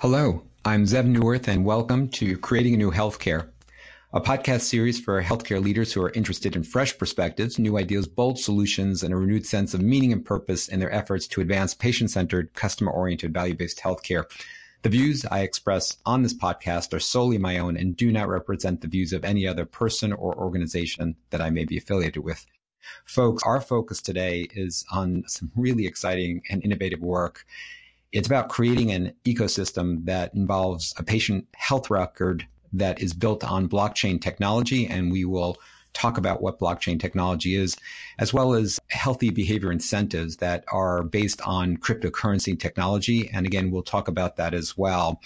Hello, I'm Zev Neuwirth, and welcome to Creating a New Healthcare, a podcast series for healthcare leaders who are interested in fresh perspectives, new ideas, bold solutions, and a renewed sense of meaning and purpose in their efforts to advance patient centered, customer oriented, value based healthcare. The views I express on this podcast are solely my own and do not represent the views of any other person or organization that I may be affiliated with. Folks, our focus today is on some really exciting and innovative work it's about creating an ecosystem that involves a patient health record that is built on blockchain technology. And we will talk about what blockchain technology is, as well as healthy behavior incentives that are based on cryptocurrency technology. And again, we'll talk about that as well.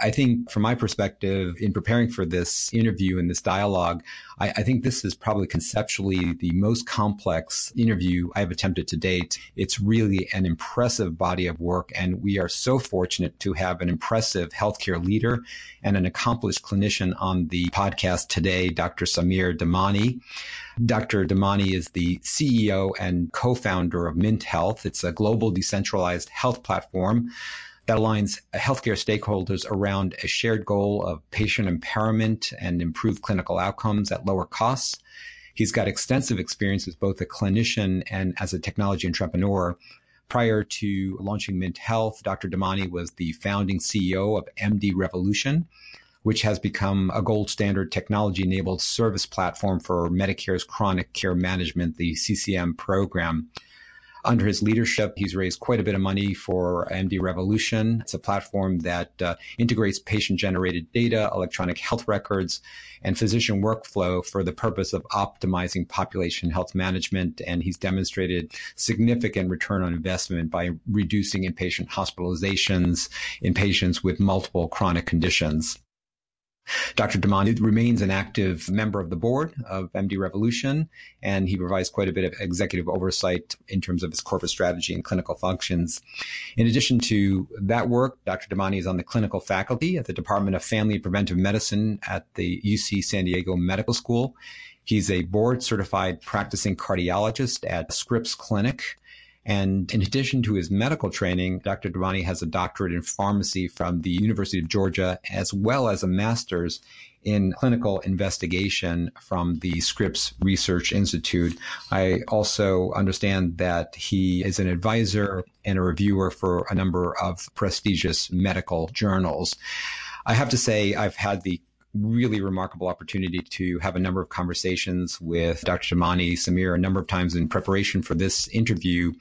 I think from my perspective in preparing for this interview and this dialogue, I, I, think this is probably conceptually the most complex interview I've attempted to date. It's really an impressive body of work. And we are so fortunate to have an impressive healthcare leader and an accomplished clinician on the podcast today, Dr. Samir Damani. Dr. Damani is the CEO and co-founder of Mint Health. It's a global decentralized health platform that aligns healthcare stakeholders around a shared goal of patient empowerment and improved clinical outcomes at lower costs. He's got extensive experience as both a clinician and as a technology entrepreneur. Prior to launching Mint Health, Dr. Damani was the founding CEO of MD Revolution, which has become a gold standard technology enabled service platform for Medicare's chronic care management, the CCM program. Under his leadership, he's raised quite a bit of money for MD Revolution. It's a platform that uh, integrates patient generated data, electronic health records, and physician workflow for the purpose of optimizing population health management. And he's demonstrated significant return on investment by reducing inpatient hospitalizations in patients with multiple chronic conditions. Dr. Damani remains an active member of the board of MD Revolution, and he provides quite a bit of executive oversight in terms of his corporate strategy and clinical functions. In addition to that work, Dr. Damani is on the clinical faculty at the Department of Family and Preventive Medicine at the UC San Diego Medical School. He's a board certified practicing cardiologist at Scripps Clinic and in addition to his medical training, Dr. Damani has a doctorate in pharmacy from the University of Georgia, as well as a master's in clinical investigation from the Scripps Research Institute. I also understand that he is an advisor and a reviewer for a number of prestigious medical journals. I have to say, I've had the really remarkable opportunity to have a number of conversations with Dr. Damani Samir a number of times in preparation for this interview.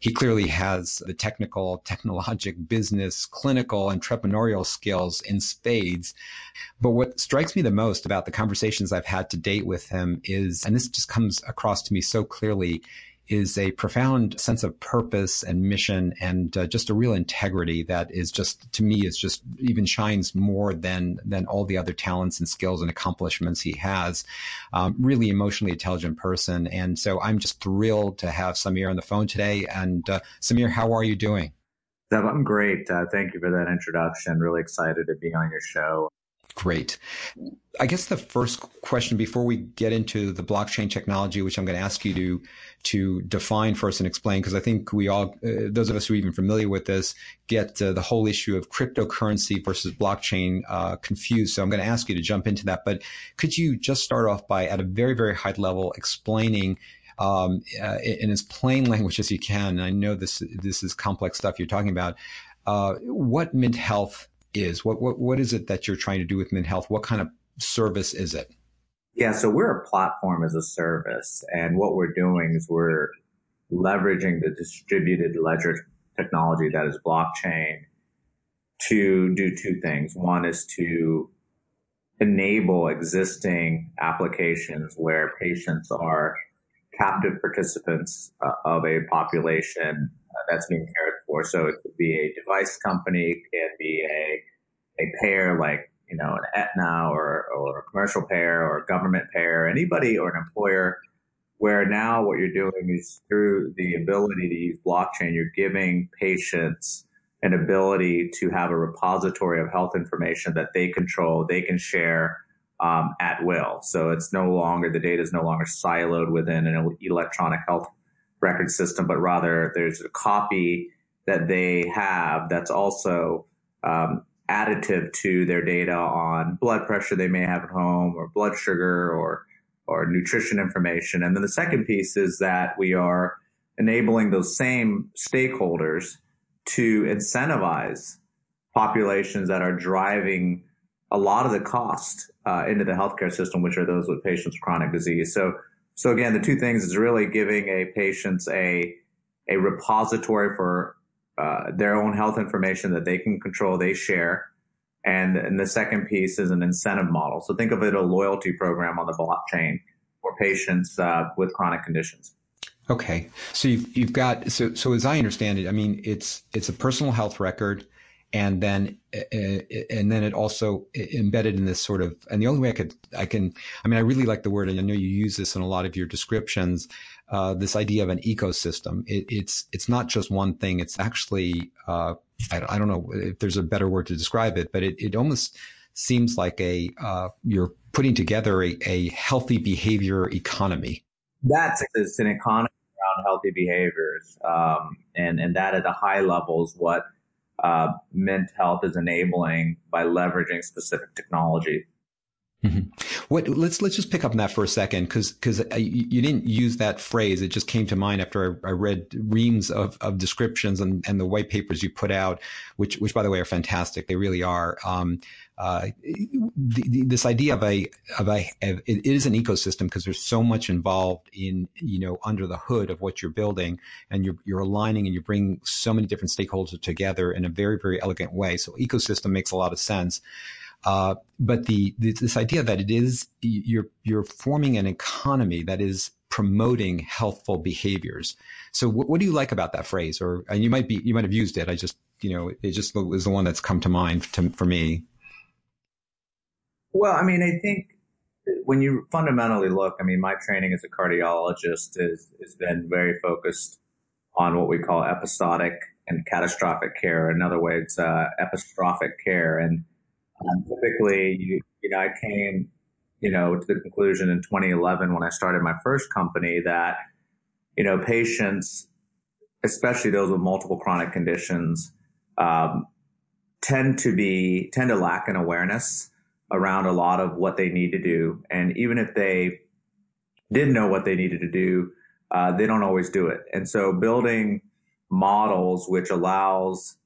He clearly has the technical, technologic, business, clinical, entrepreneurial skills in spades. But what strikes me the most about the conversations I've had to date with him is, and this just comes across to me so clearly, is a profound sense of purpose and mission and uh, just a real integrity that is just to me is just even shines more than than all the other talents and skills and accomplishments he has. Um, really emotionally intelligent person. And so i'm just thrilled to have samir on the phone today. And uh, samir how are you doing? I'm great. Uh, thank you for that introduction. Really excited to be on your show Great. I guess the first question before we get into the blockchain technology, which I'm going to ask you to to define first and explain, because I think we all, uh, those of us who are even familiar with this, get uh, the whole issue of cryptocurrency versus blockchain uh, confused. So I'm going to ask you to jump into that. But could you just start off by, at a very very high level, explaining um, uh, in as plain language as you can? And I know this this is complex stuff you're talking about. Uh, what Mint Health is. What, what, what is it that you're trying to do with Mint Health? What kind of service is it? Yeah, so we're a platform as a service. And what we're doing is we're leveraging the distributed ledger technology that is blockchain to do two things. One is to enable existing applications where patients are captive participants uh, of a population uh, that's being cared for. So it could be a device company, it could be a, a payer like, you know, an Aetna or, or a commercial payer or a government payer, anybody or an employer where now what you're doing is through the ability to use blockchain, you're giving patients an ability to have a repository of health information that they control, they can share um, at will. So it's no longer, the data is no longer siloed within an electronic health record system, but rather there's a copy that they have that's also um, additive to their data on blood pressure they may have at home or blood sugar or or nutrition information. And then the second piece is that we are enabling those same stakeholders to incentivize populations that are driving a lot of the cost uh, into the healthcare system, which are those with patients with chronic disease. So, so again, the two things is really giving a patients a a repository for uh, their own health information that they can control, they share. And, and the second piece is an incentive model. So think of it a loyalty program on the blockchain for patients uh, with chronic conditions. Okay, so you've, you've got so so as I understand it, I mean it's it's a personal health record, and then uh, and then it also embedded in this sort of and the only way I could I can I mean I really like the word and I know you use this in a lot of your descriptions uh, this idea of an ecosystem. It, it's it's not just one thing. It's actually uh, I, I, don't know if there's a better word to describe it, but it, it almost seems like a uh, you're putting together a, a healthy behavior economy. That's it's an economy around healthy behaviors, um, and and that at a high level is what uh, Mint Health is enabling by leveraging specific technology Mm-hmm. What let's let's just pick up on that for a second because because you, you, didn't use that phrase. It just came to mind after I, I, read reams of, of descriptions and, and the white papers you put out, which which by the way are fantastic. They really are. Um, uh, the, the, this idea of a of a of, it is an ecosystem because there's so much involved in you know under the hood of what you're building, and you're you're aligning and you bring so many different stakeholders together in a very very elegant way. So ecosystem makes a lot of sense. Uh, but the, this idea that it is you're you're forming an economy that is promoting healthful behaviors. So what, what do you like about that phrase? Or and you might be you might have used it. I just you know it just was the one that's come to mind to, for me. Well, I mean, I think when you fundamentally look, I mean, my training as a cardiologist is has been very focused on what we call episodic and catastrophic care. In other words, uh, epistrophic care and um, typically, you, you know, I came, you know, to the conclusion in 2011 when I started my first company that, you know, patients, especially those with multiple chronic conditions, um, tend to be tend to lack an awareness around a lot of what they need to do, and even if they didn't know what they needed to do, uh, they don't always do it. And so, building models which allows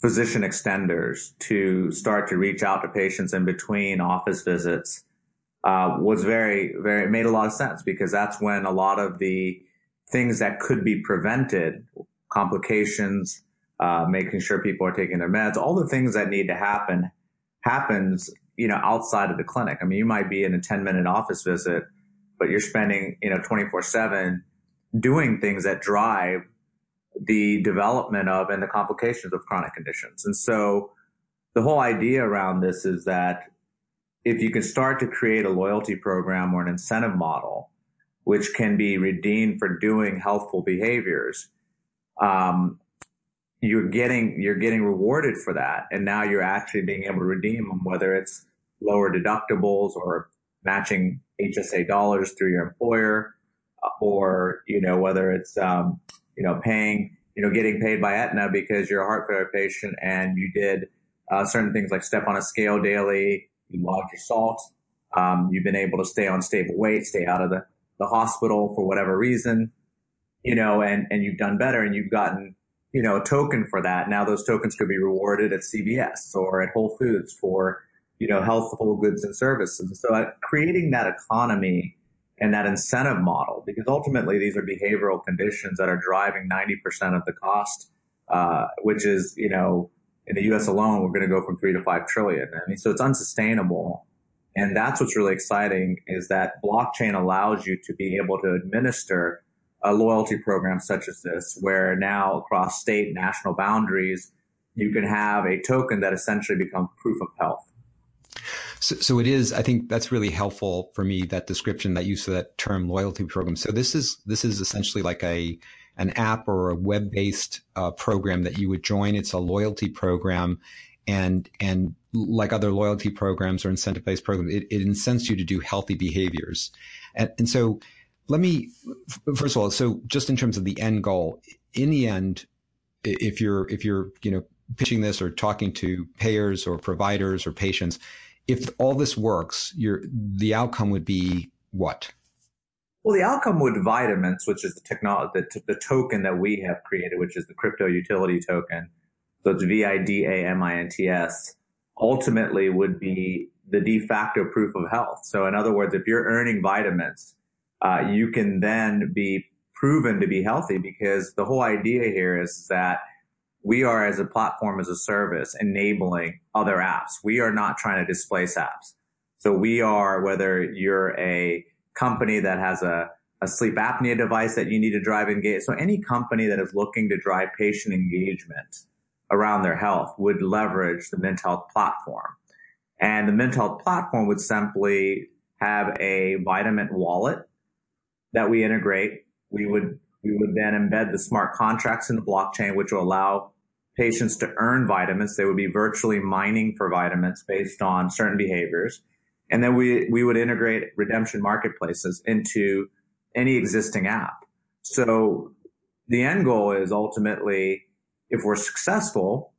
physician extenders to start to reach out to patients in between office visits uh, was very, very, made a lot of sense because that's when a lot of the things that could be prevented, complications, uh, making sure people are taking their meds, all the things that need to happen happens, you know, outside of the clinic. I mean, you might be in a 10 minute office visit, but you're spending, you know, 24 seven doing things that drive the development of and the complications of chronic conditions. And so the whole idea around this is that if you can start to create a loyalty program or an incentive model, which can be redeemed for doing healthful behaviors, um, you're getting you're getting rewarded for that, and now you're actually being able to redeem them, whether it's lower deductibles or matching HSA dollars through your employer, uh, or you know whether it's um, you know, paying, you know, getting paid by Aetna because you're a heart failure patient and you did uh, certain things like step on a scale daily, you logged your salt, um, you've been able to stay on stable weight, stay out of the, the hospital for whatever reason, you know, and, and you've done better and you've gotten, you know, a token for that. Now those tokens could be rewarded at CVS or at Whole Foods for, you know, healthful goods and services. So uh, creating that economy and that incentive model, because ultimately these are behavioral conditions that are driving 90% of the cost, uh, which is, you know, in the US alone, we're going to go from three to five trillion. I mean, so it's unsustainable. And that's what's really exciting is that blockchain allows you to be able to administer a loyalty program such as this, where now across state national boundaries, you can have a token that essentially becomes proof of health. So, so it is. I think that's really helpful for me. That description, that use of that term, loyalty program. So this is this is essentially like a an app or a web based uh, program that you would join. It's a loyalty program, and and like other loyalty programs or incentive based programs, it, it incents you to do healthy behaviors. And, and so, let me first of all. So just in terms of the end goal, in the end, if you're if you're you know pitching this or talking to payers or providers or patients, if all this works, the outcome would be what? Well, the outcome would Vidamint's, which is the technology, the, t- the token that we have created, which is the crypto utility token. So it's V-I-D-A-M-I-N-T-S, ultimately would be the de facto proof of health. So in other words, if you're earning Vidamints, uh, you can then be proven to be healthy because the whole idea here is that we are as a platform as a service enabling other apps. We are not trying to displace apps. So we are, whether you're a company that has a, a sleep apnea device that you need to drive engage. So any company that is looking to drive patient engagement around their health would leverage the Mint Health platform. And the Mint Health platform would simply have a Vidamint wallet that we integrate. We would, we would then embed the smart contracts in the blockchain, which will allow patients to earn Vidamints. They would be virtually mining for Vidamints based on certain behaviors. And then we, we would integrate redemption marketplaces into any existing app. So the end goal is ultimately, if we're successful,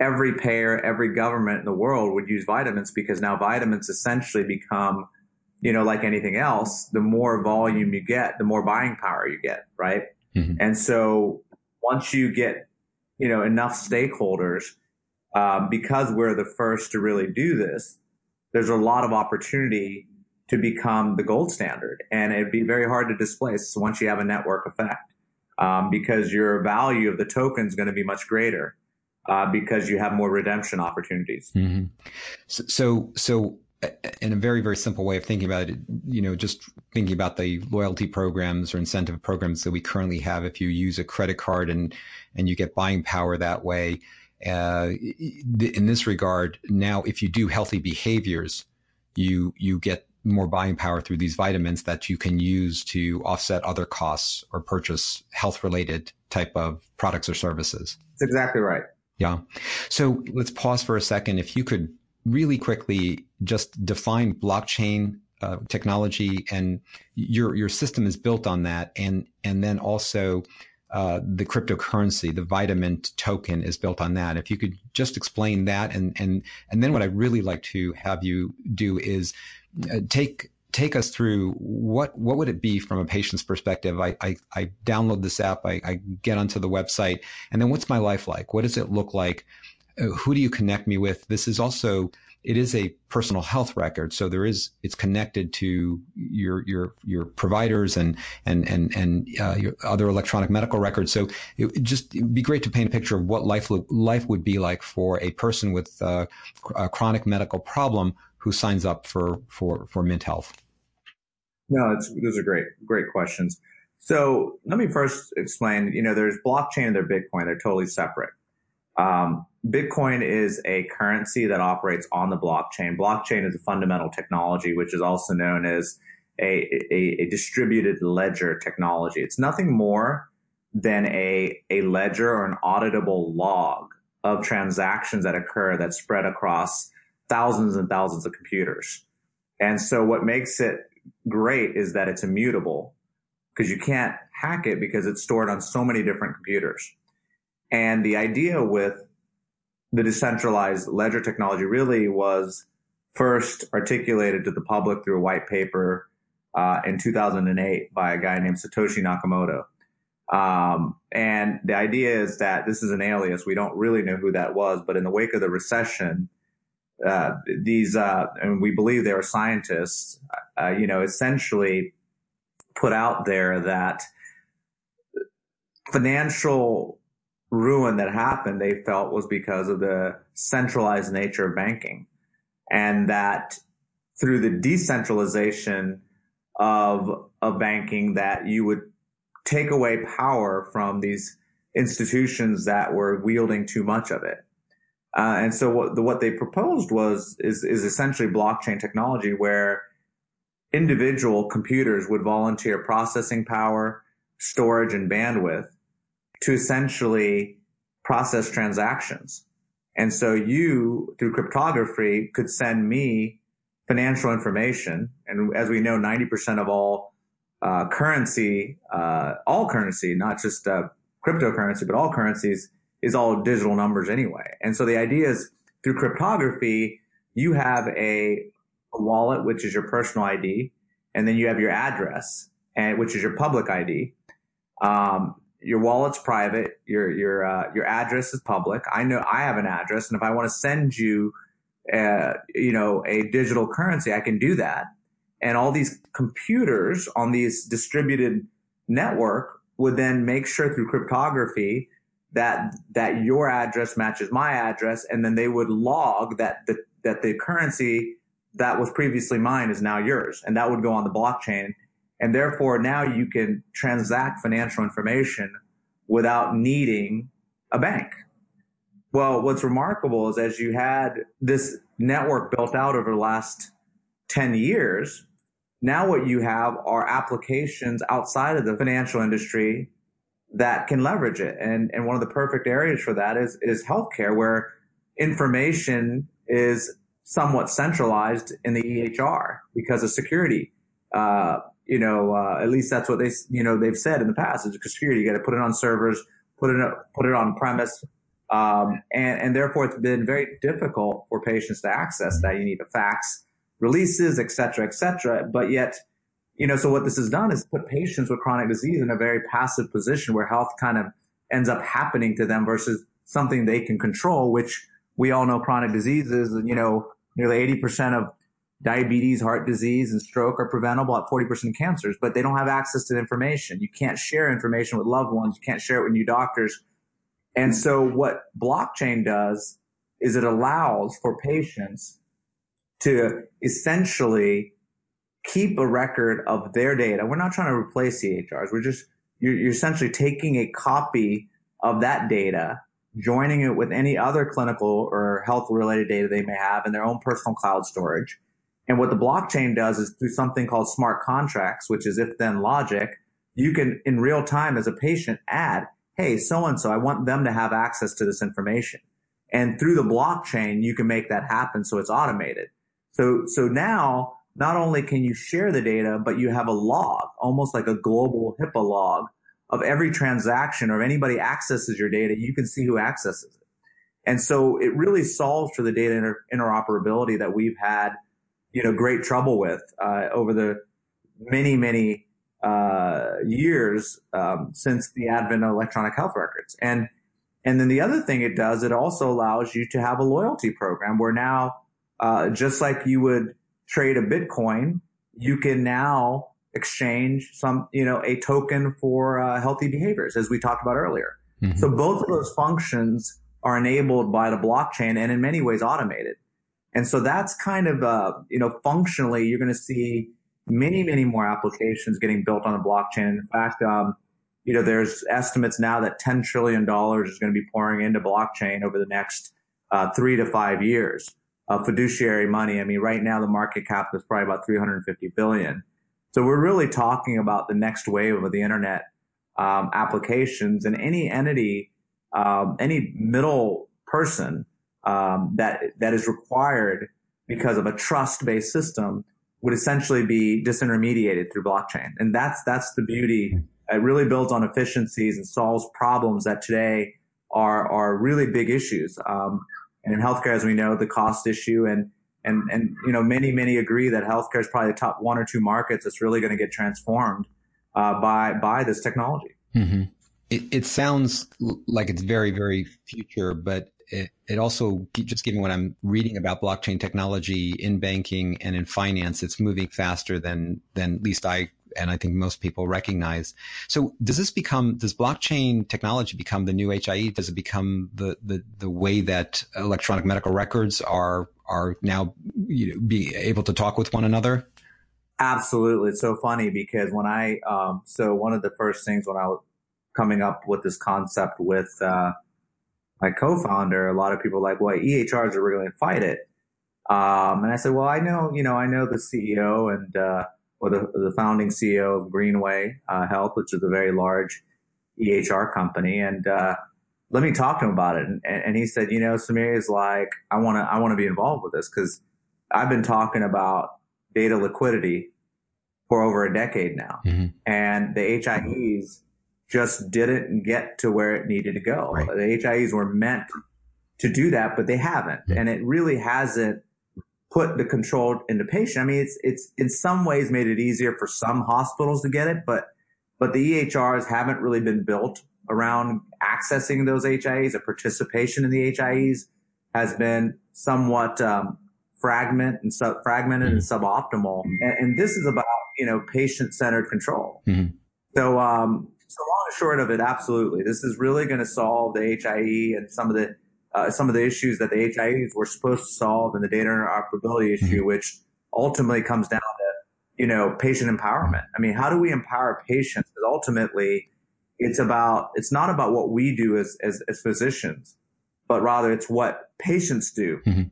every payer, every government in the world would use Vidamints because now Vidamints essentially become, you know, like anything else, the more volume you get, the more buying power you get, right? Mm-hmm. And so once you get, you know, enough stakeholders, um, because we're the first to really do this, there's a lot of opportunity to become the gold standard and it'd be very hard to displace once you have a network effect. Um, because your value of the token is going to be much greater uh, because you have more redemption opportunities. Mm-hmm. So, so, so, in a very, very simple way of thinking about it, you know, just thinking about the loyalty programs or incentive programs that we currently have, if you use a credit card and and you get buying power that way, uh, in this regard, now if you do healthy behaviors, you you get more buying power through these Vidamints that you can use to offset other costs or purchase health related type of products or services. That's exactly right. Yeah. So let's pause for a second. If you could really quickly just define blockchain uh, technology and your your system is built on that, and and then also uh, the cryptocurrency, the Vidamint token is built on that. If you could just explain that, and and and then what i'd really like to have you do is uh, take take us through what what would it be from a patient's perspective? I I, I download this app, I, I, get onto the website, and then what's my life like? What does it look like? Uh, who do you connect me with? This is also it is a personal health record, so there is it's connected to your your your providers and and and and uh, your other electronic medical records. So it would just it'd be great to paint a picture of what life life would be like for a person with uh, a chronic medical problem who signs up for for for Mint Health. No, those are great, great questions. So let me first explain, you know, there's blockchain and there's Bitcoin. They're totally separate. Um, Bitcoin is a currency that operates on the blockchain. Blockchain is a fundamental technology, which is also known as a, a, a distributed ledger technology. It's nothing more than a, a ledger or an auditable log of transactions that occur that spread across thousands and thousands of computers. And so what makes it great is that it's immutable because you can't hack it because it's stored on so many different computers. And the idea with the decentralized ledger technology really was first articulated to the public through a white paper uh, in 2008 by a guy named Satoshi Nakamoto. Um, and the idea is that this is an alias. We don't really know who that was, but in the wake of the recession, uh, these, uh, and we believe they were scientists, uh, you know, essentially put out there that financial ruin that happened, they felt was because of the centralized nature of banking and that through the decentralization of, of banking that you would take away power from these institutions that were wielding too much of it. Uh, and so what, the, what they proposed was is, is essentially blockchain technology where individual computers would volunteer processing power, storage, and bandwidth to essentially process transactions. And so you, through cryptography, could send me financial information. And as we know, 90% of all uh, currency, uh, all currency, not just uh, cryptocurrency, but all currencies is all digital numbers anyway. And so the idea is through cryptography, you have a, a wallet, which is your personal ID, and then you have your address, and which is your public ID. Um, your wallet's private. Your your uh, your address is public. I know I have an address, and if I want to send you, uh, you know, a digital currency, I can do that. And all these computers on these distributed network would then make sure through cryptography that that your address matches my address, and then they would log that the that the currency that was previously mine is now yours, and that would go on the blockchain. And therefore, now you can transact financial information without needing a bank. Well, what's remarkable is as you had this network built out over the last 10 years, now what you have are applications outside of the financial industry that can leverage it. And, and one of the perfect areas for that is, is healthcare where information is somewhat centralized in the EHR because of security. Uh, you know, uh, at least that's what they, you know, they've said in the past is security. You got to put it on servers, put it, put it on premise. Um, and, and therefore it's been very difficult for patients to access that. You need to fax releases, et cetera, et cetera. But yet, you know, so what this has done is put patients with chronic disease in a very passive position where health kind of ends up happening to them versus something they can control, which we all know chronic diseases, you know, nearly 80% of diabetes, heart disease, and stroke are preventable at 40% of cancers, but they don't have access to information. You can't share information with loved ones. You can't share it with new doctors. And so what blockchain does is it allows for patients to essentially keep a record of their data. We're not trying to replace EHRs. We're just, you're, you're essentially taking a copy of that data, joining it with any other clinical or health related data they may have in their own personal cloud storage. And what the blockchain does is through something called smart contracts, which is if then logic, you can in real time as a patient add, Hey, so and so, I want them to have access to this information. And through the blockchain, you can make that happen. So it's automated. So, so now not only can you share the data, but you have a log, almost like a global HIPAA log of every transaction or if anybody accesses your data, you can see who accesses it. And so it really solves for the data inter- interoperability that we've had, you know, great trouble with uh, over the many, many uh, years um, since the advent of electronic health records. And and then the other thing it does, it also allows you to have a loyalty program where now, uh, just like you would trade a Bitcoin, you can now exchange some, you know, a token for uh, healthy behaviors, as we talked about earlier. Mm-hmm. So both of those functions are enabled by the blockchain and in many ways automated. And so that's kind of, uh, you know, functionally, you're going to see many, many more applications getting built on the blockchain. In fact, um, you know, there's estimates now that $10 trillion is going to be pouring into blockchain over the next uh, three to five years of fiduciary money. I mean, right now the market cap is probably about 350 billion. So we're really talking about the next wave of the internet um, applications and any entity, um, any middle person um, that that is required because of a trust-based system would essentially be disintermediated through blockchain, and that's that's the beauty. It really builds on efficiencies and solves problems that today are are really big issues. Um, and in healthcare, as we know, the cost issue and and and you know many many agree that healthcare is probably the top one or two markets that's really going to get transformed uh, by by this technology. Mm-hmm. It, it sounds like it's very very future, but it, it also just given what I'm reading about blockchain technology in banking and in finance, it's moving faster than than at least I and I think most people recognize. So does this become, does blockchain technology become the new HIE? Does it become the, the, the way that electronic medical records are, are now you know, be able to talk with one another? Absolutely. It's so funny because when I, um, so one of the first things when I was coming up with this concept with, uh, my co-founder, a lot of people like, well, EHRs are really going to fight it. Um, and I said, well, I know, you know, I know the CEO and, uh, or the, the founding CEO of Greenway uh, Health, which is a very large EHR company. And uh, let me talk to him about it. And, and he said, you know, Samir is like, I want to, I want to be involved with this because I've been talking about data liquidity for over a decade now, mm-hmm. and the HIEs just didn't get to where it needed to go. Right. The HIEs were meant to do that, but they haven't. Mm-hmm. And it really hasn't put the control in the patient. I mean, it's, it's in some ways made it easier for some hospitals to get it, but, but the EHRs haven't really been built around accessing those HIEs. A participation in the HIEs has been somewhat, um, fragment and sub, fragmented mm-hmm. and suboptimal. And, and, this is about, you know, patient centered control. Mm-hmm. So, um, so long and short of it, absolutely. This is really going to solve the HIE and some of the uh, some of the issues that the HIEs were supposed to solve and the data interoperability issue, mm-hmm. which ultimately comes down to, you know, patient empowerment. I mean, how do we empower patients? Because ultimately it's about, it's not about what we do as, as, as physicians, but rather it's what patients do mm-hmm.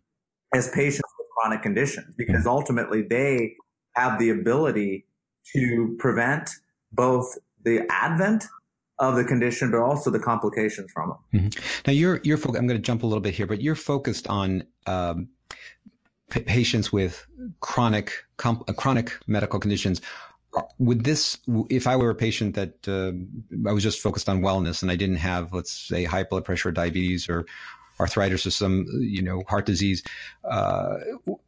as patients with chronic conditions, because mm-hmm. ultimately they have the ability to prevent both the advent of the condition, but also the complications from it. Mm-hmm. Now, you're you're. Fo- I'm going to jump a little bit here, but you're focused on um, p- patients with chronic com- uh, chronic medical conditions. Would this, if I were a patient that uh, I was just focused on wellness and I didn't have, let's say, high blood pressure, or diabetes, or arthritis or some, you know, heart disease, uh,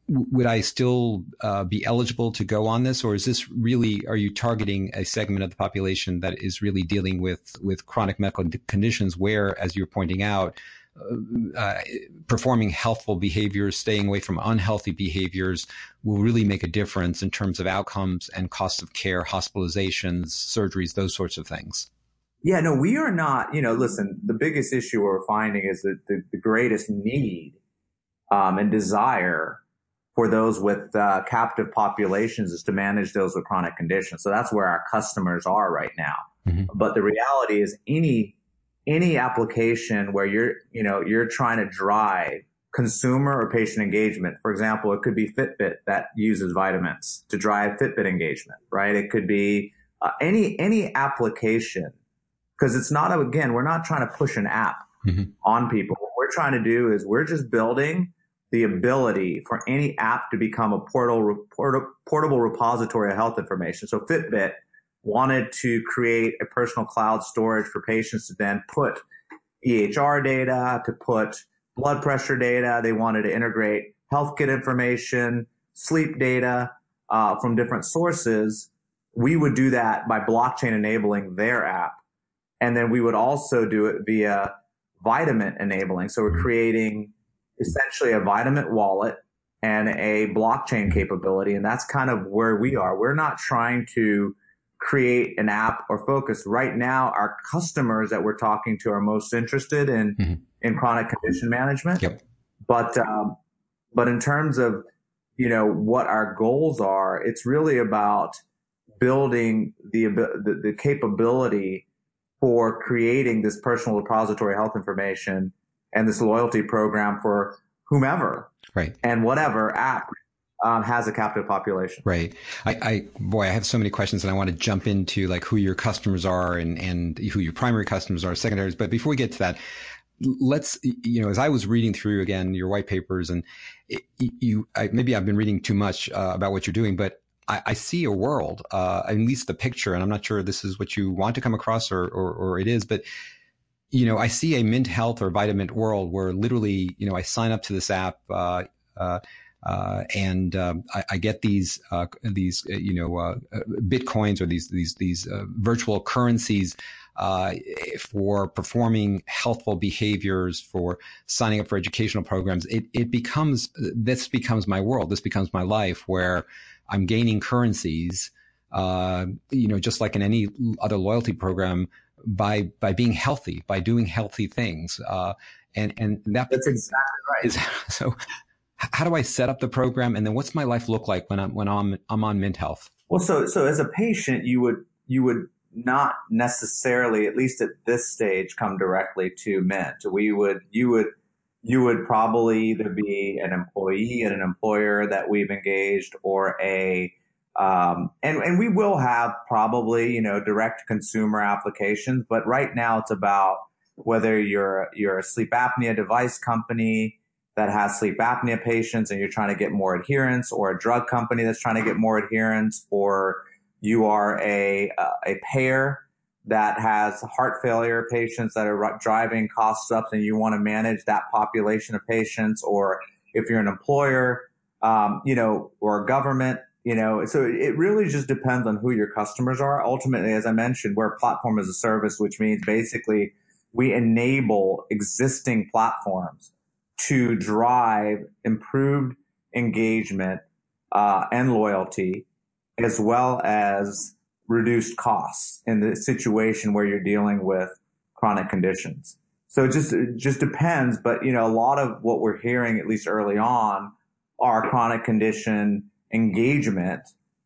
would I still uh, be eligible to go on this, or is this really? Are you targeting a segment of the population that is really dealing with with chronic medical conditions, where, as you're pointing out, uh, uh, performing healthful behaviors, staying away from unhealthy behaviors will really make a difference in terms of outcomes and cost of care, hospitalizations, surgeries, those sorts of things. Yeah, no, we are not, you know, listen, the biggest issue we're finding is that the, the greatest need um, and desire for those with uh, captive populations is to manage those with chronic conditions. So that's where our customers are right now. Mm-hmm. But the reality is any any application where you're, you know, you're trying to drive consumer or patient engagement. For example, it could be Fitbit that uses Vidamints to drive Fitbit engagement, right? It could be uh, any any application because it's not, again, we're not trying to push an app mm-hmm. on people. What we're trying to do is we're just building the ability for any app to become a portal, port, portable repository of health information. So Fitbit wanted to create a personal cloud storage for patients to then put EHR data, to put blood pressure data. They wanted to integrate HealthKit information, sleep data uh, from different sources. We would do that by blockchain enabling their app. And then we would also do it via Vidamint enabling. So we're creating essentially a Vidamint wallet and a blockchain capability. And that's kind of where we are. We're not trying to create an app or focus right now. Our customers that we're talking to are most interested in, mm-hmm. in chronic condition management. Yep. But, um, but in terms of, you know, what our goals are, it's really about building the, the, the capability for creating this personal repository health information and this loyalty program for whomever right and whatever app um, has a captive population. Right. I, I, boy, I have so many questions and I want to jump into like who your customers are and, and who your primary customers are, secondaries. But before we get to that, let's, you know, as I was reading through again your white papers and it, you, I, maybe I've been reading too much uh, about what you're doing, but I, I see a world, uh, at least the picture, and I'm not sure this is what you want to come across or, or, or it is, but you know, I see a Mint Health or Vidamint world where literally, you know, I sign up to this app, uh, uh, uh, and um, I, I, get these uh, these uh, you know uh, bitcoins or these these these virtual currencies for performing healthful behaviors, for signing up for educational programs. It it becomes this becomes my world. This becomes my life where I'm gaining currencies, uh, you know, just like in any other loyalty program by, by being healthy, by doing healthy things. Uh, and, and that, that's exactly right. Is, so how do I set up the program? And then what's my life look like when I'm, when I'm, I'm on Mint Health? Well, so, so as a patient, you would, you would not necessarily, at least at this stage, come directly to Mint. We would, you would, you would probably either be an employee at an employer that we've engaged or a um, and and we will have probably you know direct consumer applications but right now it's about whether you're you're a sleep apnea device company that has sleep apnea patients and you're trying to get more adherence or a drug company that's trying to get more adherence or you are a a payer that has heart failure patients that are driving costs up and you want to manage that population of patients, or if you're an employer, um, you know, or a government, you know, so it really just depends on who your customers are. Ultimately, as I mentioned, we're platform as a service, which means basically we enable existing platforms to drive improved engagement uh, and loyalty, as well as reduced costs in the situation where you're dealing with chronic conditions. So it just it just depends, but you know, a lot of what we're hearing, at least early on, are chronic condition engagement,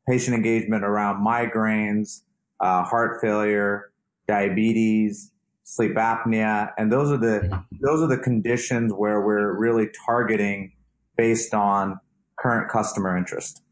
patient engagement around migraines, uh, heart failure, diabetes, sleep apnea, and those are the those are the conditions where we're really targeting based on current customer interest.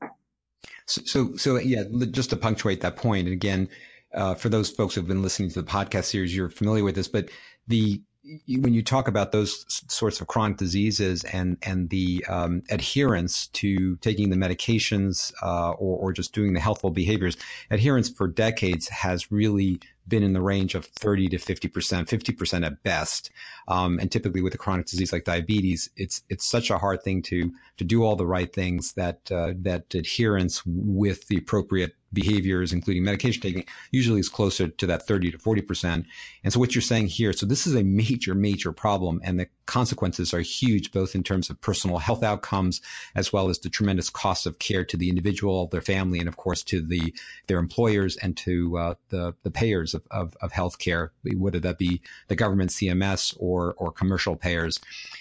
So, so, so yeah, just to punctuate that point, and again, uh, for those folks who've been listening to the podcast series, you're familiar with this, but the when you talk about those sorts of chronic diseases and and the um, adherence to taking the medications uh, or or just doing the healthful behaviors, adherence for decades has really been in the range of 30 to 50 percent, 50 percent at best. Um, and typically with a chronic disease like diabetes, it's it's such a hard thing to to do all the right things that uh, that adherence with the appropriate behaviors, including medication taking, usually is closer to that 30 to 40%. And so what you're saying here, so this is a major, major problem and the consequences are huge, both in terms of personal health outcomes, as well as the tremendous cost of care to the individual, their family, and of course to the, their employers and to uh, the, the payers of, of, of healthcare, whether that be the government, CMS, or, or commercial payers.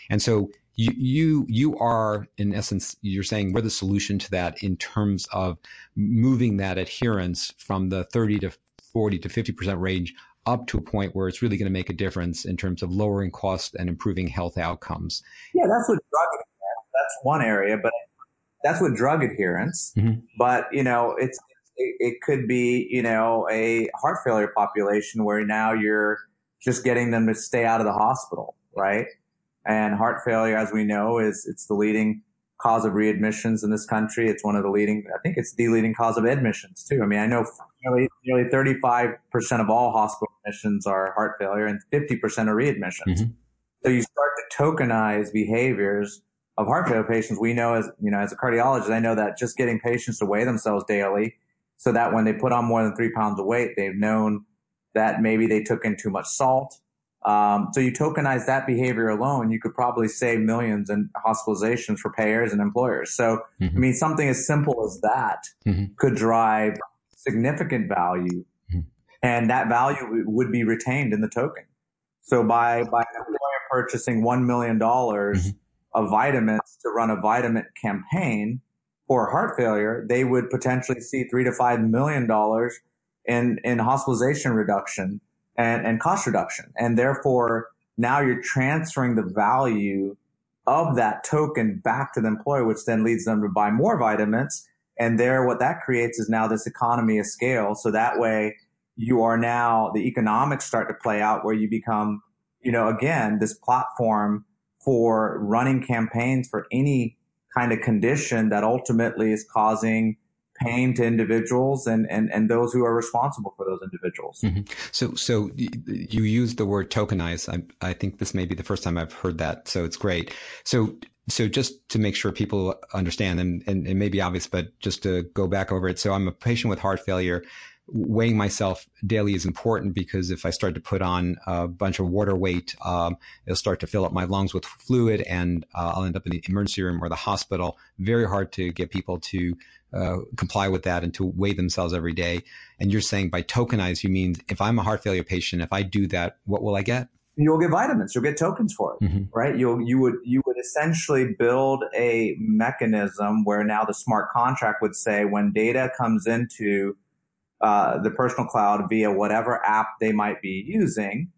And so you you you are in essence you're saying we're the solution to that in terms of moving that adherence from the 30 to 40 to 50 percent range up to a point where it's really going to make a difference in terms of lowering costs and improving health outcomes. Yeah, that's what drug adherence. that's one area, but that's what drug adherence. Mm-hmm. But you know, it's it, it could be you know a heart failure population where now you're just getting them to stay out of the hospital, right? And heart failure, as we know, is it's the leading cause of readmissions in this country. It's one of the leading, I think it's the leading cause of admissions too. I mean, I know nearly, nearly 35% of all hospital admissions are heart failure and 50% are readmissions. Mm-hmm. So you start to tokenize behaviors of heart failure patients. We know as, you know, as a cardiologist, I know that just getting patients to weigh themselves daily so that when they put on more than three pounds of weight, they've known that maybe they took in too much salt um, so you tokenize that behavior alone, you could probably save millions in hospitalizations for payers and employers. So, mm-hmm. I mean, something as simple as that mm-hmm. could drive significant value, mm-hmm. and that value would be retained in the token. So by by an employer purchasing one million dollars mm-hmm. of Vidamints to run a Vidamint campaign for heart failure, they would potentially see three to five million dollars in in hospitalization reduction and, and cost reduction. And therefore, now you're transferring the value of that token back to the employer, which then leads them to buy more Vidamints. And there, what that creates is now this economy of scale. So that way you are now, the economics start to play out where you become, you know, again, this platform for running campaigns for any kind of condition that ultimately is causing pain to individuals and, and, and those who are responsible for those individuals. Mm-hmm. So, so you use the word tokenize. I, I think this may be the first time I've heard that. So it's great. So, so just to make sure people understand and, and it may be obvious, but just to go back over it. So I'm a patient with heart failure weighing myself daily is important because if I start to put on a bunch of water weight, um, it'll start to fill up my lungs with fluid and uh, I'll end up in the emergency room or the hospital. Very hard to get people to uh, comply with that and to weigh themselves every day. And you're saying by tokenize, you mean if I'm a heart failure patient, if I do that, what will I get? You'll get Vidamints. You'll get tokens for it, mm-hmm. right? You'll you would you would essentially build a mechanism where now the smart contract would say when data comes into uh, the personal cloud via whatever app they might be using,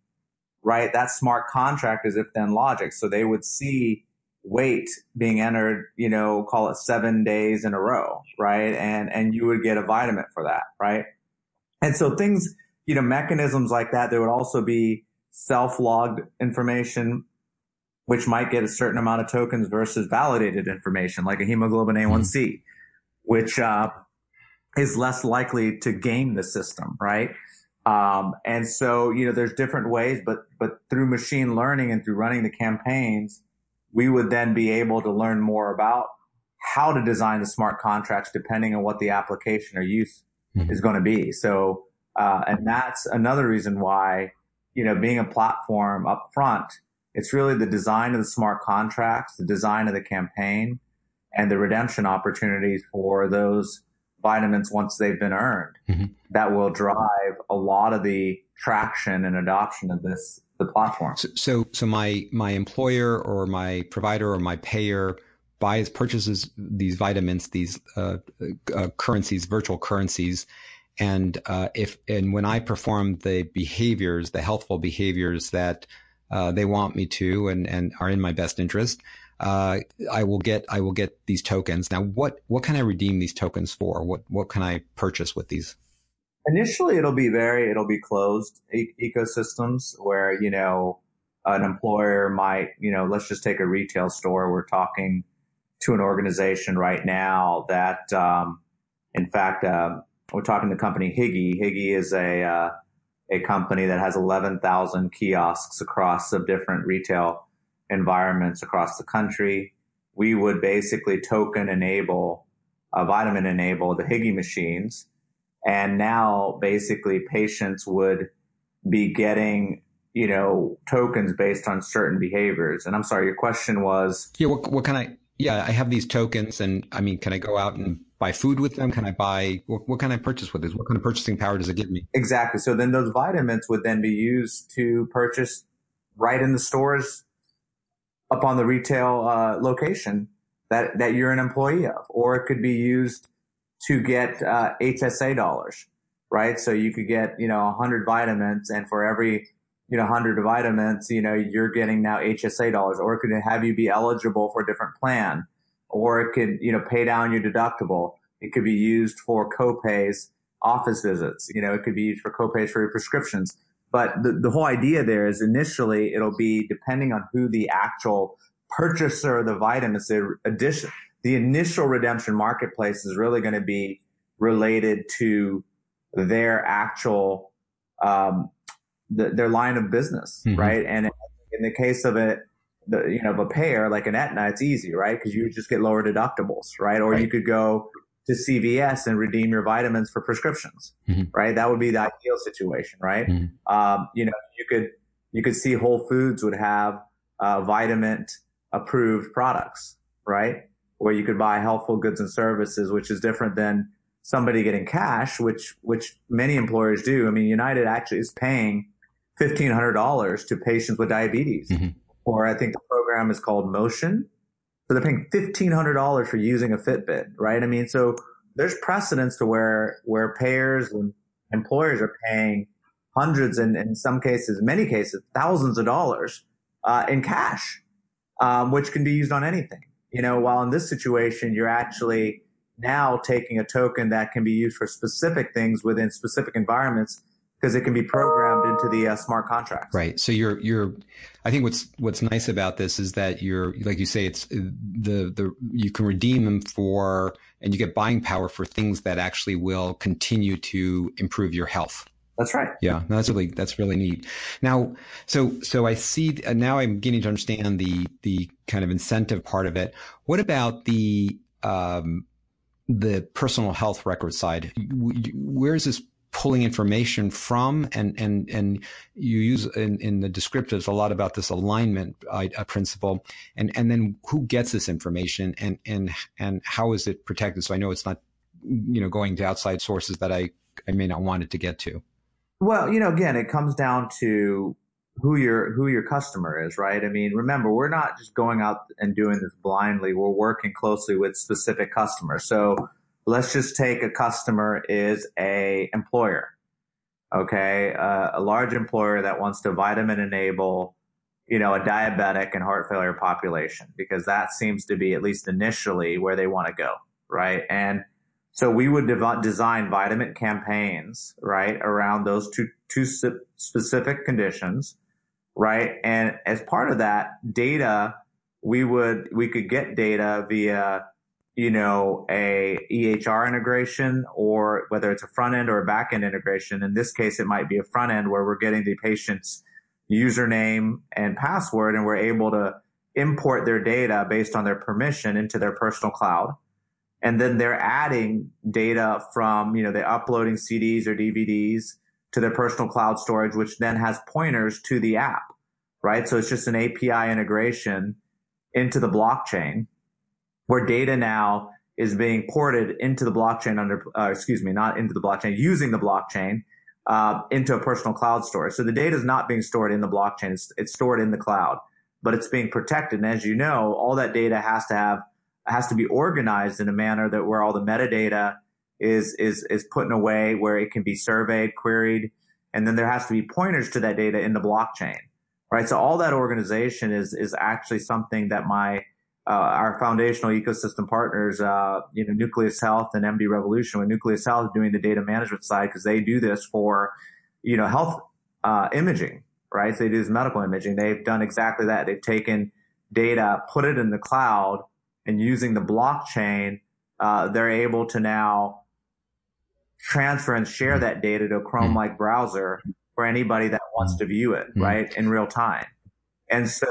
right? That smart contract is if then logic. So they would see weight being entered, you know, call it seven days in a row, right? And, and you would get a Vidamint for that, right? And so things, you know, mechanisms like that, there would also be self-logged information, which might get a certain amount of tokens versus validated information, like a hemoglobin A1C, mm-hmm. which, uh, is less likely to game the system, right? Um, and so, you know, there's different ways, but, but through machine learning and through running the campaigns, we would then be able to learn more about how to design the smart contracts depending on what the application or use mm-hmm. is going to be. So, uh, and that's another reason why, you know, being a platform up front, it's really the design of the smart contracts, the design of the campaign, and the redemption opportunities for those Vidamints once they've been earned mm-hmm. that will drive a lot of the traction and adoption of this the platform. So, so, so my my employer or my provider or my payer buys purchases these Vidamints, these uh, uh, currencies, virtual currencies, and uh, if and when I perform the behaviors, the healthful behaviors that uh, they want me to and and are in my best interest, uh, I will get I will get these tokens. Now, what what can I redeem these tokens for? What what can I purchase with these? Initially, it'll be very it'll be closed e- ecosystems where you know an employer might you know let's just take a retail store. We're talking to an organization right now that, um, in fact, uh, we're talking to company Higi. Higi is a uh, a company that has 11,000 kiosks across the different retail environments across the country. We would basically token enable, uh, Vidamint enable the Higi machines. And now basically patients would be getting, you know, tokens based on certain behaviors. And I'm sorry, your question was. Yeah. What, what can I, yeah, I have these tokens and I mean, can I go out and buy food with them? Can I buy, what, what can I purchase with this? What kind of purchasing power does it give me? Exactly. So then those Vidamints would then be used to purchase right in the stores up on the retail uh, location that that you're an employee of, or it could be used to get uh, HSA dollars, right? So you could get you know 100 Vidamints, and for every you know 100 Vidamints, you know you're getting now HSA dollars, or it could have you be eligible for a different plan, or it could you know pay down your deductible. It could be used for copays, office visits. You know, it could be used for copays for your prescriptions. But the, the whole idea there is initially it'll be depending on who the actual purchaser of the Vidamints, the addition, the initial redemption marketplace is really going to be related to their actual, um, the, their line of business, mm-hmm. right? And in the case of it, the, you know, of a payer like an Aetna, it's easy, right? Because you just get lower deductibles, right? Or right. you could go to CVS and redeem your Vidamints for prescriptions, mm-hmm. right? That would be the ideal situation, right? Mm-hmm. Um, you know, you could you could see Whole Foods would have uh, Vidamint approved products, right? Where you could buy healthful goods and services, which is different than somebody getting cash, which which many employers do. I mean, United actually is paying fifteen hundred dollars to patients with diabetes, mm-hmm. or I think the program is called Motion so they're paying fifteen hundred dollars for using a Fitbit, right? I mean, so there's precedence to where where payers and employers are paying hundreds and in some cases, many cases, thousands of dollars uh, in cash, um, which can be used on anything. You know, while in this situation, you're actually now taking a token that can be used for specific things within specific environments because it can be programmed into the uh, smart contracts. Right. So you're you're. I think what's what's nice about this is that you're like you say it's the the you can redeem them for and you get buying power for things that actually will continue to improve your health. That's right. Yeah, that's really that's really neat. Now, so so I see uh, now I'm beginning to understand the the kind of incentive part of it. What about the um, the personal health record side? Where is this pulling information from and and and you use in, in the descriptives a lot about this alignment uh, principle. And and then who gets this information and and and how is it protected? So i know it's not you know going to outside sources that i i may not want it to get to. Well you know again it comes down to who your who your customer is right? I mean remember we're not just going out and doing this blindly. We're working closely with specific customers. So let's just take a customer is a employer. Okay. Uh, a large employer that wants to Vidamint enable, you know, a diabetic and heart failure population because that seems to be at least initially where they want to go. Right. And so we would dev- design Vidamint campaigns, right, around those two, two specific conditions. Right. And as part of that data, we would, we could get data via you know, a EHR integration or whether it's a front end or a back end integration. In this case, it might be a front end where we're getting the patient's username and password and we're able to import their data based on their permission into their personal cloud. And then they're adding data from, you know, they're uploading CDs or DVDs to their personal cloud storage, which then has pointers to the app, right? So it's just an API integration into the blockchain where data now is being ported into the blockchain under, uh, excuse me, not into the blockchain, using the blockchain uh, into a personal cloud storage. So the data is not being stored in the blockchain; it's, it's, stored in the cloud, but it's being protected. And as you know, all that data has to have has to be organized in a manner that where all the metadata is is is put in a way where it can be surveyed, queried, and then there has to be pointers to that data in the blockchain, right? So all that organization is is actually something that my uh, our foundational ecosystem partners, uh, you know, Nucleus Health and MD Revolution, with Nucleus Health doing the data management side because they do this for, you know, health uh, imaging, right? So they do this medical imaging. They've done exactly that. They've taken data, put it in the cloud, and using the blockchain, uh, they're able to now transfer and share that data to a Chrome-like browser for anybody that wants to view it, mm-hmm. right, in real time. And so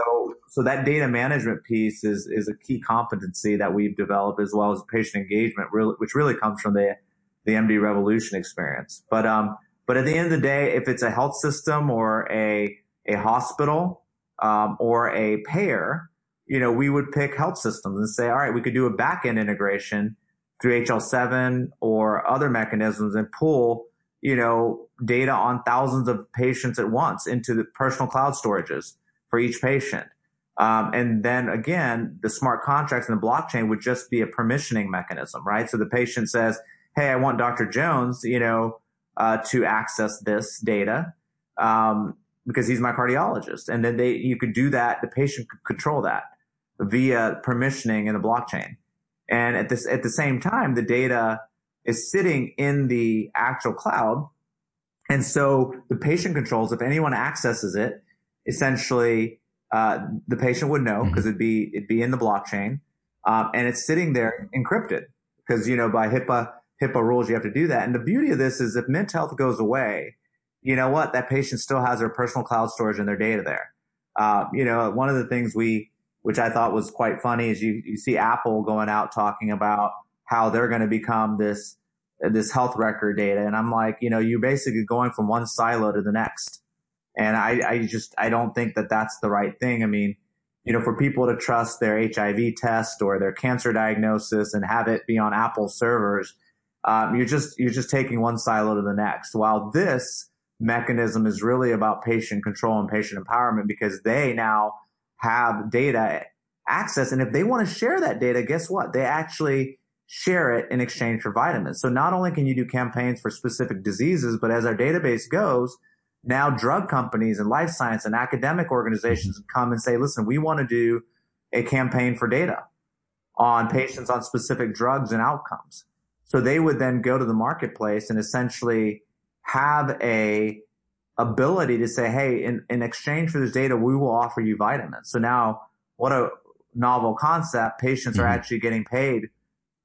so that data management piece is is a key competency that we've developed as well as patient engagement, really, which really comes from the the MD Revolution experience. But um, but at the end of the day, if it's a health system or a a hospital um, or a payer, you know, we would pick health systems and say, all right, we could do a backend integration through HL7 or other mechanisms and pull, you know, data on thousands of patients at once into the personal cloud storages for each patient. Um, and then again, the smart contracts and the blockchain would just be a permissioning mechanism, right? So the patient says, Hey, I want Dr. Jones, you know, uh, to access this data, um, because he's my cardiologist. And then they, you could do that. The patient could control that via permissioning in the blockchain. And at this, at the same time, the data is sitting in the actual cloud. And so the patient controls, if anyone accesses it, essentially uh, the patient would know because mm-hmm. it'd be it'd be in the blockchain, um, and it's sitting there encrypted because you know by HIPAA HIPAA rules you have to do that. And the beauty of this is if Mint Health goes away, you know what? That patient still has their personal cloud storage and their data there. Uh, you know, one of the things we, which I thought was quite funny, is you you see Apple going out talking about how they're going to become this this health record data, and I'm like, you know, you're basically going from one silo to the next. And I, I just, I don't think that that's the right thing. I mean, you know, for people to trust their HIV test or their cancer diagnosis and have it be on Apple servers, um, you're just, you're just taking one silo to the next. While this mechanism is really about patient control and patient empowerment because they now have data access. And if they want to share that data, guess what? They actually share it in exchange for Vidamints. So not only can you do campaigns for specific diseases, but as our database goes, now drug companies and life science and academic organizations mm-hmm. come and say, listen, we want to do a campaign for data on patients on specific drugs and outcomes. So they would then go to the marketplace and essentially have a ability to say, Hey, in, in exchange for this data, we will offer you Vidamints. So now what a novel concept. Patients mm-hmm. are actually getting paid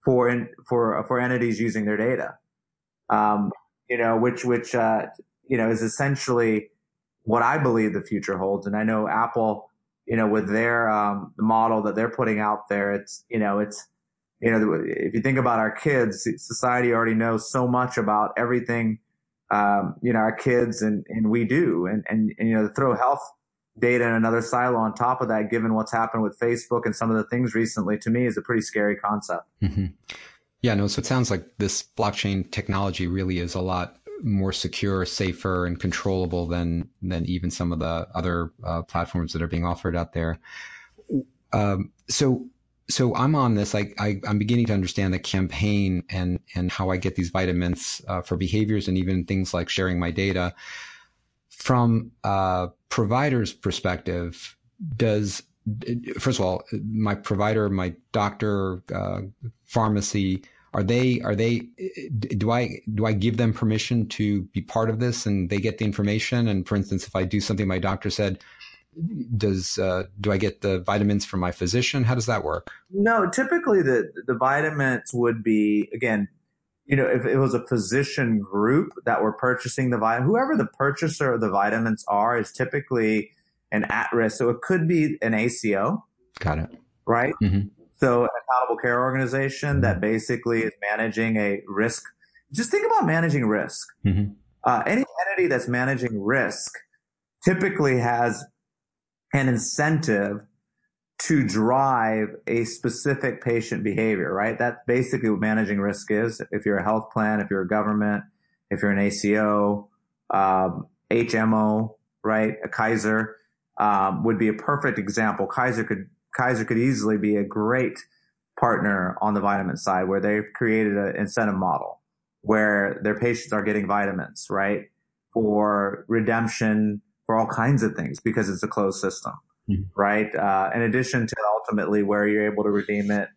for, in, for, for entities using their data. Um, you know, which, which, uh, you know, is essentially what I believe the future holds. And I know Apple, you know, with their um, model that they're putting out there, it's you know, it's you know, if you think about our kids, society already knows so much about everything. Um, you know, our kids and and we do, and and, and you know, throw health data in another silo on top of that, given what's happened with Facebook and some of the things recently, to me is a pretty scary concept. Mm-hmm. Yeah, no. So it sounds like this blockchain technology really is a lot more secure, safer, and controllable than than even some of the other uh, platforms that are being offered out there. Um, so so I'm on this. I, I am beginning to understand the campaign and and how I get these Vidamints uh, for behaviors and even things like sharing my data. From a provider's perspective, does first of all, my provider, my doctor, uh, pharmacy are they are they do i do i give them permission to be part of this and they get the information and for instance if i do something my doctor said does uh, do I get the Vidamints from my physician? How does that work? No, typically the the Vidamints would be again, you know, if it was a physician group that were purchasing the Vidamint, whoever the purchaser of the Vidamints are is typically an at risk. So it could be an ACO. Got it. Right. Mm-hmm. So an accountable care organization that basically is managing a risk. Just think about managing risk. Mm-hmm. Uh, any entity that's managing risk typically has an incentive to drive a specific patient behavior, right? That's basically what managing risk is. If you're a health plan, if you're a government, if you're an ACO, um, HMO, right? A Kaiser um, would be a perfect example. Kaiser could Kaiser could easily be a great partner on the Vidamint side, where they've created an incentive model where their patients are getting Vidamints, right? For redemption, for all kinds of things because it's a closed system, mm-hmm. right? Uh, in addition to ultimately where you're able to redeem it,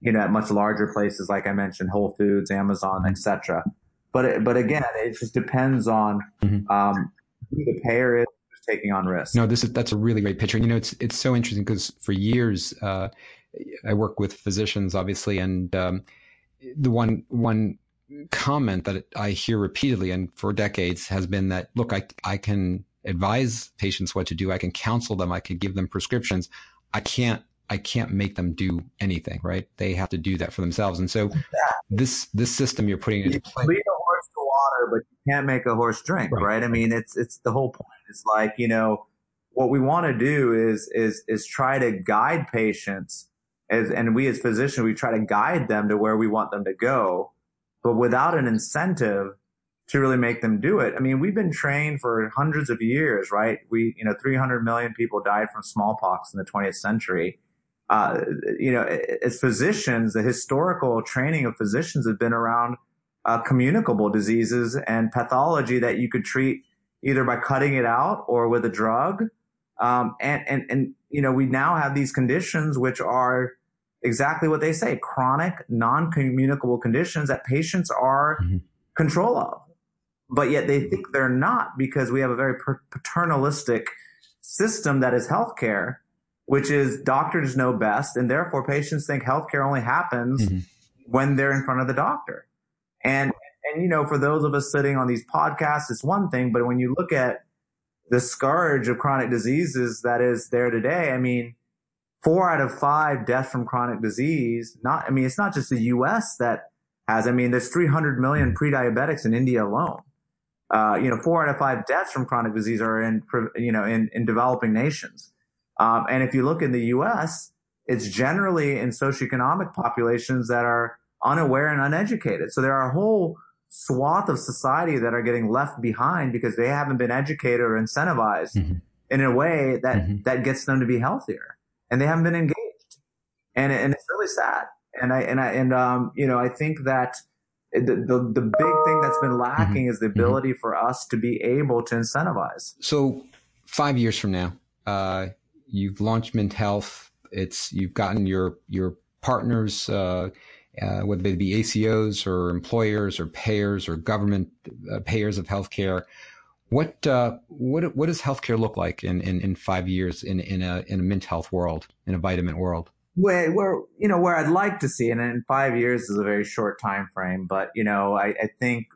you know, at much larger places, like I mentioned, Whole Foods, Amazon, etc. But, but again, it just depends on, mm-hmm. um, who the payer is taking on risk. No, this is, that's a really great picture. You know, it's, it's so interesting because for years, uh, I work with physicians, obviously, and, um, the one, one comment that I hear repeatedly and for decades has been that, look, I, I can advise patients what to do. I can counsel them. I can give them prescriptions. I can't I can't make them do anything, right? They have to do that for themselves. And so exactly. this this system you're putting into place. Lead a horse to water, but you can't make a horse drink, right. right? I mean, it's it's the whole point. It's like you know what we want to do is is is try to guide patients, as and we as physicians we try to guide them to where we want them to go, but without an incentive to really make them do it. I mean, we've been trained for hundreds of years, right? We, you know, 300 million people died from smallpox in the 20th century. Uh, you know, as physicians, the historical training of physicians have been around uh, communicable diseases and pathology that you could treat either by cutting it out or with a drug. Um, and, and, and, you know, we now have these conditions which are exactly what they say, chronic, non-communicable conditions that patients are mm-hmm. control of but yet they think they're not because we have a very paternalistic system that is healthcare, which is doctors know best, and therefore patients think healthcare only happens mm-hmm. when they're in front of the doctor. And and you know, for those of us sitting on these podcasts, it's one thing, but when you look at the scourge of chronic diseases that is there today, I mean, four out of five deaths from chronic disease. Not, I mean, it's not just the U.S. that has. I mean, there's 300 million pre-diabetics in India alone. Uh, you know, four out of five deaths from chronic disease are in, you know, in, in developing nations. Um, and if you look in the U.S., it's generally in socioeconomic populations that are unaware and uneducated. So there are a whole swath of society that are getting left behind because they haven't been educated or incentivized mm-hmm. in a way that, mm-hmm. that gets them to be healthier and they haven't been engaged. And, and it's really sad. And I, and I, and, um, you know, I think that, the, the, the big thing that's been lacking mm-hmm. is the mm-hmm. ability mm-hmm. for us to be able to incentivize. So five years from now, uh, you've launched Mint Health. It's you've gotten your your partners, uh, uh, whether they be ACOs or employers or payers or government uh, payers of healthcare. What uh, what what does healthcare look like in, in, in five years in in a in a Mint Health world in a Vidamint world? where, where you know where I'd like to see, and in five years is a very short time frame. But you know, I, I think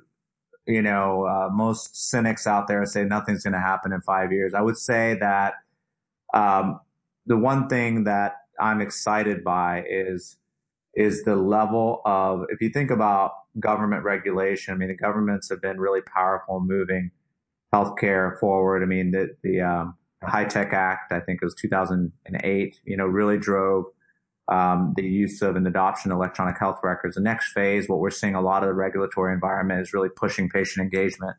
you know uh, most cynics out there say nothing's going to happen in five years. I would say that um, the one thing that I'm excited by is is the level of if you think about government regulation. I mean, the governments have been really powerful in moving healthcare forward. I mean, the the um, HITECH Act, I think it was 2008, you know, really drove um, the use of and adoption of electronic health records. The next phase, what we're seeing a lot of the regulatory environment is really pushing patient engagement.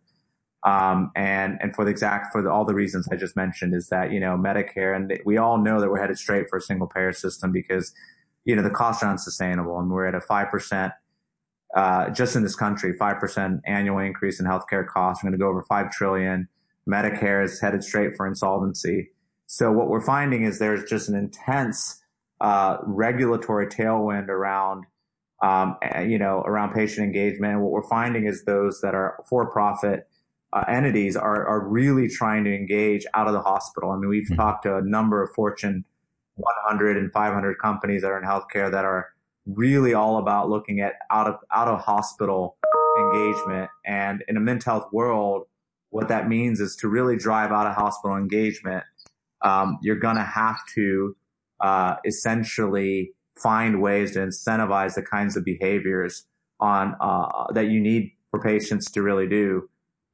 Um, and, and for the exact, for the, all the reasons I just mentioned is that, you know, Medicare and we all know that we're headed straight for a single payer system because, you know, the costs are unsustainable and we're at a 5%, uh, just in this country, 5% annual increase in healthcare costs. We're going to go over 5 trillion. Medicare is headed straight for insolvency. So what we're finding is there's just an intense, uh, regulatory tailwind around, um, you know, around patient engagement. And what we're finding is those that are for profit uh, entities are, are really trying to engage out of the hospital. I mean, we've mm-hmm. talked to a number of Fortune 100 and 500 companies that are in healthcare that are really all about looking at out of out of hospital engagement. And in a Mint Health world, what that means is to really drive out of hospital engagement. Um, you're going to have to uh, essentially find ways to incentivize the kinds of behaviors on uh, that you need for patients to really do.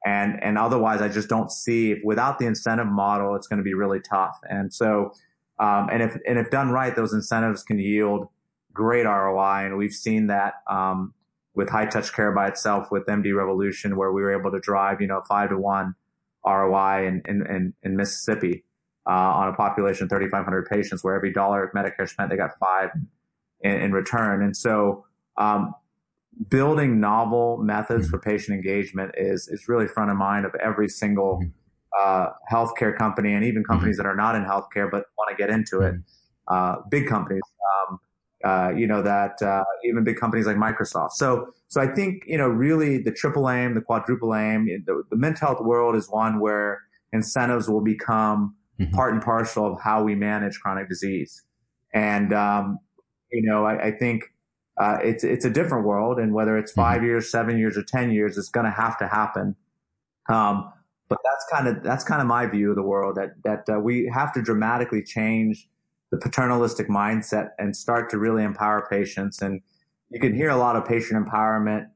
And and otherwise, I just don't see if without the incentive model, it's going to be really tough. And so, um, and if and if done right, those incentives can yield great ROI, and we've seen that um, with high touch care by itself with MD Revolution, where we were able to drive you know five to one ROI in in, in, in Mississippi uh, on a population of 3,500 patients, where every dollar Medicare spent, they got five in, in return. And so um, building novel methods mm-hmm. for patient engagement is is really front of mind of every single mm-hmm. Uh, healthcare company and even companies mm-hmm. that are not in healthcare but want to get into it. Mm-hmm. Uh, big companies, um, uh, you know that uh, even big companies like Microsoft. So so I think you know really the triple aim, the quadruple aim, the, the Mint Health world is one where incentives will become mm-hmm. part and parcel of how we manage chronic disease. And um, you know I, I think uh, it's it's a different world, and whether it's 5 mm-hmm. years, seven years, or ten years, it's going to have to happen. Um, but that's kind of that's kind of my view of the world that that uh, we have to dramatically change the paternalistic mindset and start to really empower patients. And you can hear a lot of patient empowerment,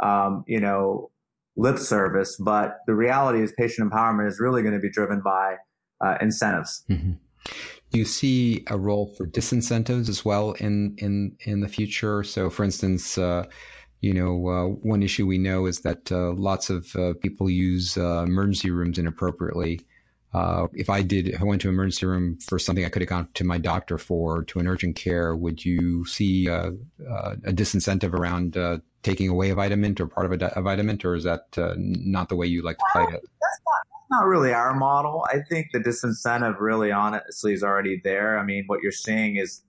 um, you know, lip service, but the reality is patient empowerment is really going to be driven by uh, incentives. Mm-hmm. You see a role for disincentives as well in in in the future? So, for instance, uh, you know, uh, one issue we know is that uh, lots of uh, people use uh, emergency rooms inappropriately. Uh, if I did, if I went to an emergency room for something I could have gone to my doctor for, to an urgent care, would you see a disincentive around taking away a Vidamint or part of a, a Vidamint, or is that not the way you like to play it? That's not really our model. I think the disincentive really honestly is already there. I mean, what you're seeing is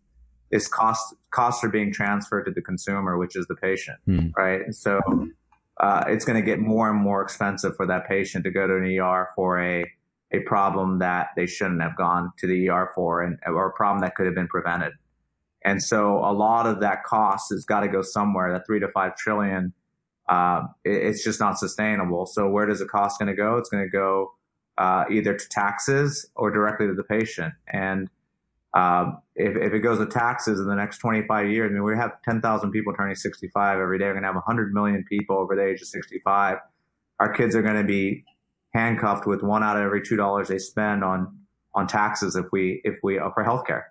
is cost costs are being transferred to the consumer, which is the patient, hmm. right? So uh, it's going to get more and more expensive for that patient to go to an ER for a a problem that they shouldn't have gone to the ER for, and or a problem that could have been prevented. And so a lot of that cost has got to go somewhere. That three to five trillion uh, it, it's just not sustainable. So where does the cost going to go? It's going to go uh, either to taxes or directly to the patient. And um, if, if it goes to taxes in the next 25 years, I mean, we have 10,000 people turning 65 every day. We're going to have 100 million people over the age of 65. Our kids are going to be handcuffed with one out of every two dollars they spend on on taxes if we if we uh, for healthcare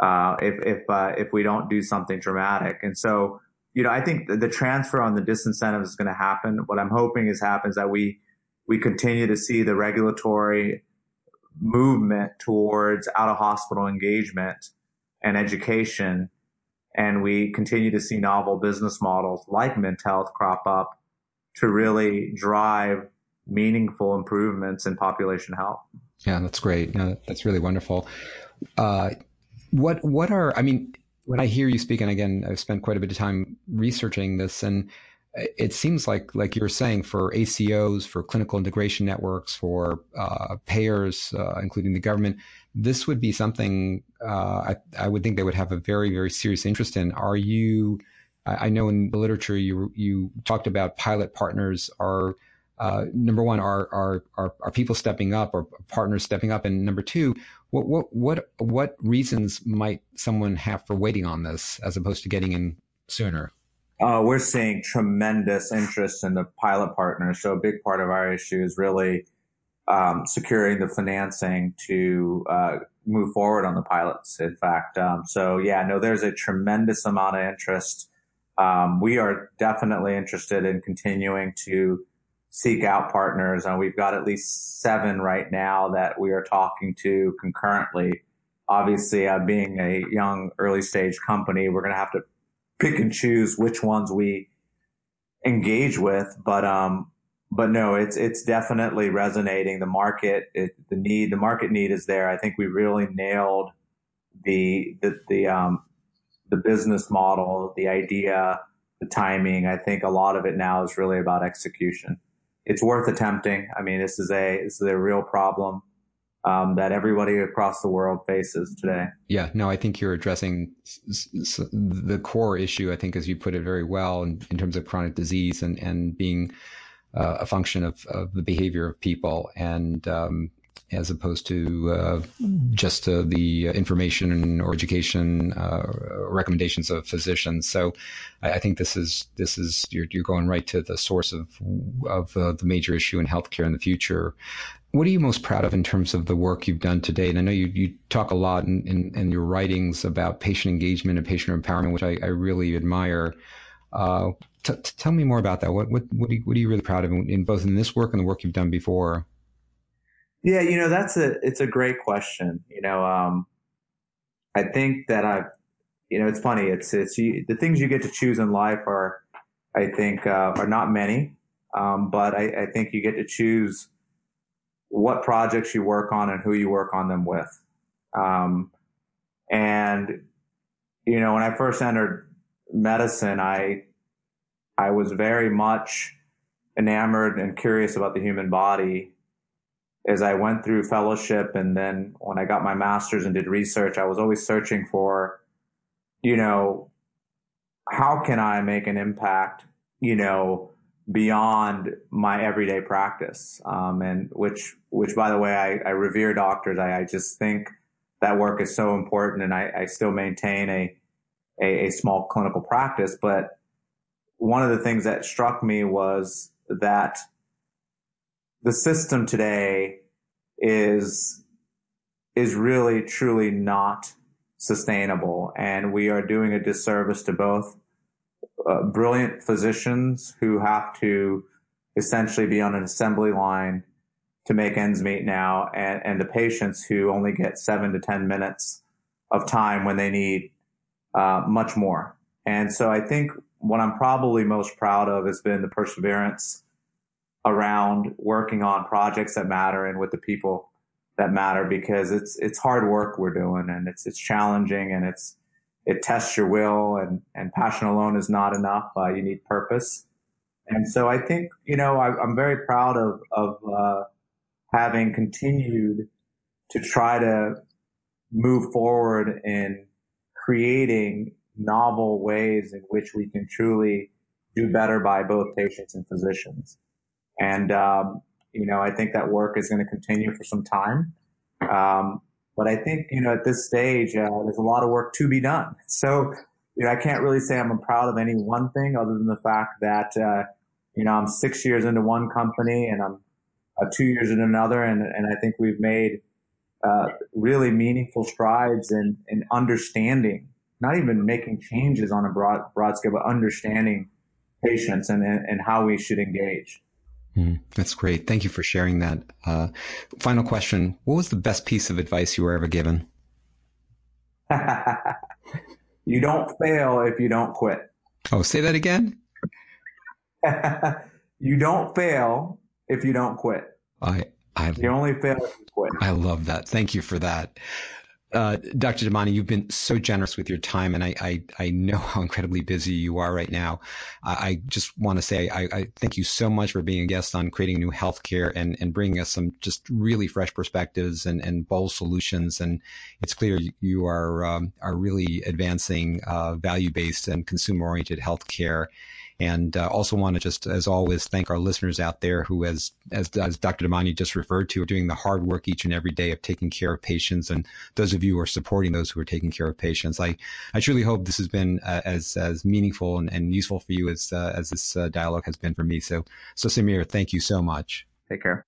uh, if if uh, if we don't do something dramatic. And so you know, I think the, the transfer on the disincentive is going to happen. What I'm hoping is happens that we we continue to see the regulatory movement towards out of hospital engagement and education, and we continue to see novel business models like Mint Health crop up to really drive meaningful improvements in population health. Yeah, that's great. No, that's really wonderful. Uh, what what are I mean? when I hear you speak, and again, I've spent quite a bit of time researching this, and it seems like, like you're saying, for ACOs, for clinical integration networks, for uh, payers, uh, including the government, this would be something uh, I, I, would think they would have a very, very serious interest in. Are you? I, I know in the literature you you talked about pilot partners are. Uh, number one, are, are are are people stepping up or partners stepping up, and number two, what what what what reasons might someone have for waiting on this as opposed to getting in sooner? Uh, we're seeing tremendous interest in the pilot partners. So a big part of our issue is really um, securing the financing to uh, move forward on the pilots. In fact, um, so yeah, no, there's a tremendous amount of interest. Um, we are definitely interested in continuing to seek out partners. And we've got at least seven right now that we are talking to concurrently. Obviously, uh, being a young early stage company, we're going to have to pick and choose which ones we engage with. But, um, but no, it's, it's definitely resonating. The market, it, the need, the market need is there. I think we really nailed the, the, the, um, the business model, the idea, the timing. I think a lot of it now is really about execution. it's worth attempting. I mean, this is a this is a real problem um, that everybody across the world faces today. Yeah, no, I think you're addressing the core issue. I think, as you put it very well, in, in terms of chronic disease and and being uh, a function of, of the behavior of people, and um, as opposed to uh, just uh, the information or education uh, recommendations of physicians. So, I, I, think this is this is you're, you're going right to the source of of uh, the major issue in healthcare in the future. What are you most proud of in terms of the work you've done to date? And I know you, you talk a lot in, in, in your writings about patient engagement and patient empowerment, which I, I really admire. Uh, t- t- tell me more about that. What what what are, you, what are you really proud of in, in, both in this work and the work you've done before? Yeah, you know that's a it's a great question. You know, um, I think that I've you know it's funny. It's it's you, the things you get to choose in life are I think uh, are not many, um, but I, I think you get to choose what projects you work on and who you work on them with. Um, and you know, when I first entered medicine, I I was very much enamored and curious about the human body as I went through fellowship and then when I got my master's and did research, I was always searching for, you know, how can I make an impact, you know, beyond my everyday practice? Um, and which, which by the way, I, I revere doctors. I, I, just think that work is so important and I, I still maintain a, a, a small clinical practice. But one of the things that struck me was that the system today is is really truly not sustainable and we are doing a disservice to both uh, brilliant physicians who have to essentially be on an assembly line to make ends meet now and, and the patients who only get seven to ten minutes of time when they need uh, much more. And so i think what i'm probably most proud of has been the perseverance around working on projects that matter and with the people that matter because it's it's hard work we're doing and it's it's challenging and it's it tests your will and and passion alone is not enough. Uh, you need purpose, and so I think you know I, am very proud of of uh, having continued to try to move forward in creating novel ways in which we can truly do better by both patients and physicians. And, um, you know, I think that work is going to continue for some time. Um, but I think, you know, at this stage, uh, there's a lot of work to be done. So, you know, I can't really say I'm proud of any one thing other than the fact that, uh, you know, I'm six years into one company and I'm uh, two years in another. And, and I think we've made, uh, really meaningful strides in, in understanding, not even making changes on a broad, broad scale, but understanding patients and, and how we should engage. Mm, that's great. Thank you for sharing that. Uh, final question. What was the best piece of advice you were ever given? you don't fail if you don't quit. Oh, say that again. you don't fail if you don't quit. I, I, you only fail if you quit. I love that. Thank you for that. Uh, Dr. Damani, you've been so generous with your time, and I, I, I know how incredibly busy you are right now. I, I just want to say I, I, thank you so much for being a guest on creating new healthcare and, and bringing us some just really fresh perspectives and, and bold solutions. And it's clear you are um, are really advancing uh, value based and consumer oriented healthcare and uh, also want to just, as always, thank our listeners out there who, as as, as Dr. Damani just referred to, are doing the hard work each and every day of taking care of patients, and those of you who are supporting those who are taking care of patients. I, I truly hope this has been uh, as as meaningful and, and useful for you as uh, as this uh, dialogue has been for me. So, so Samir, thank you so much. Take care.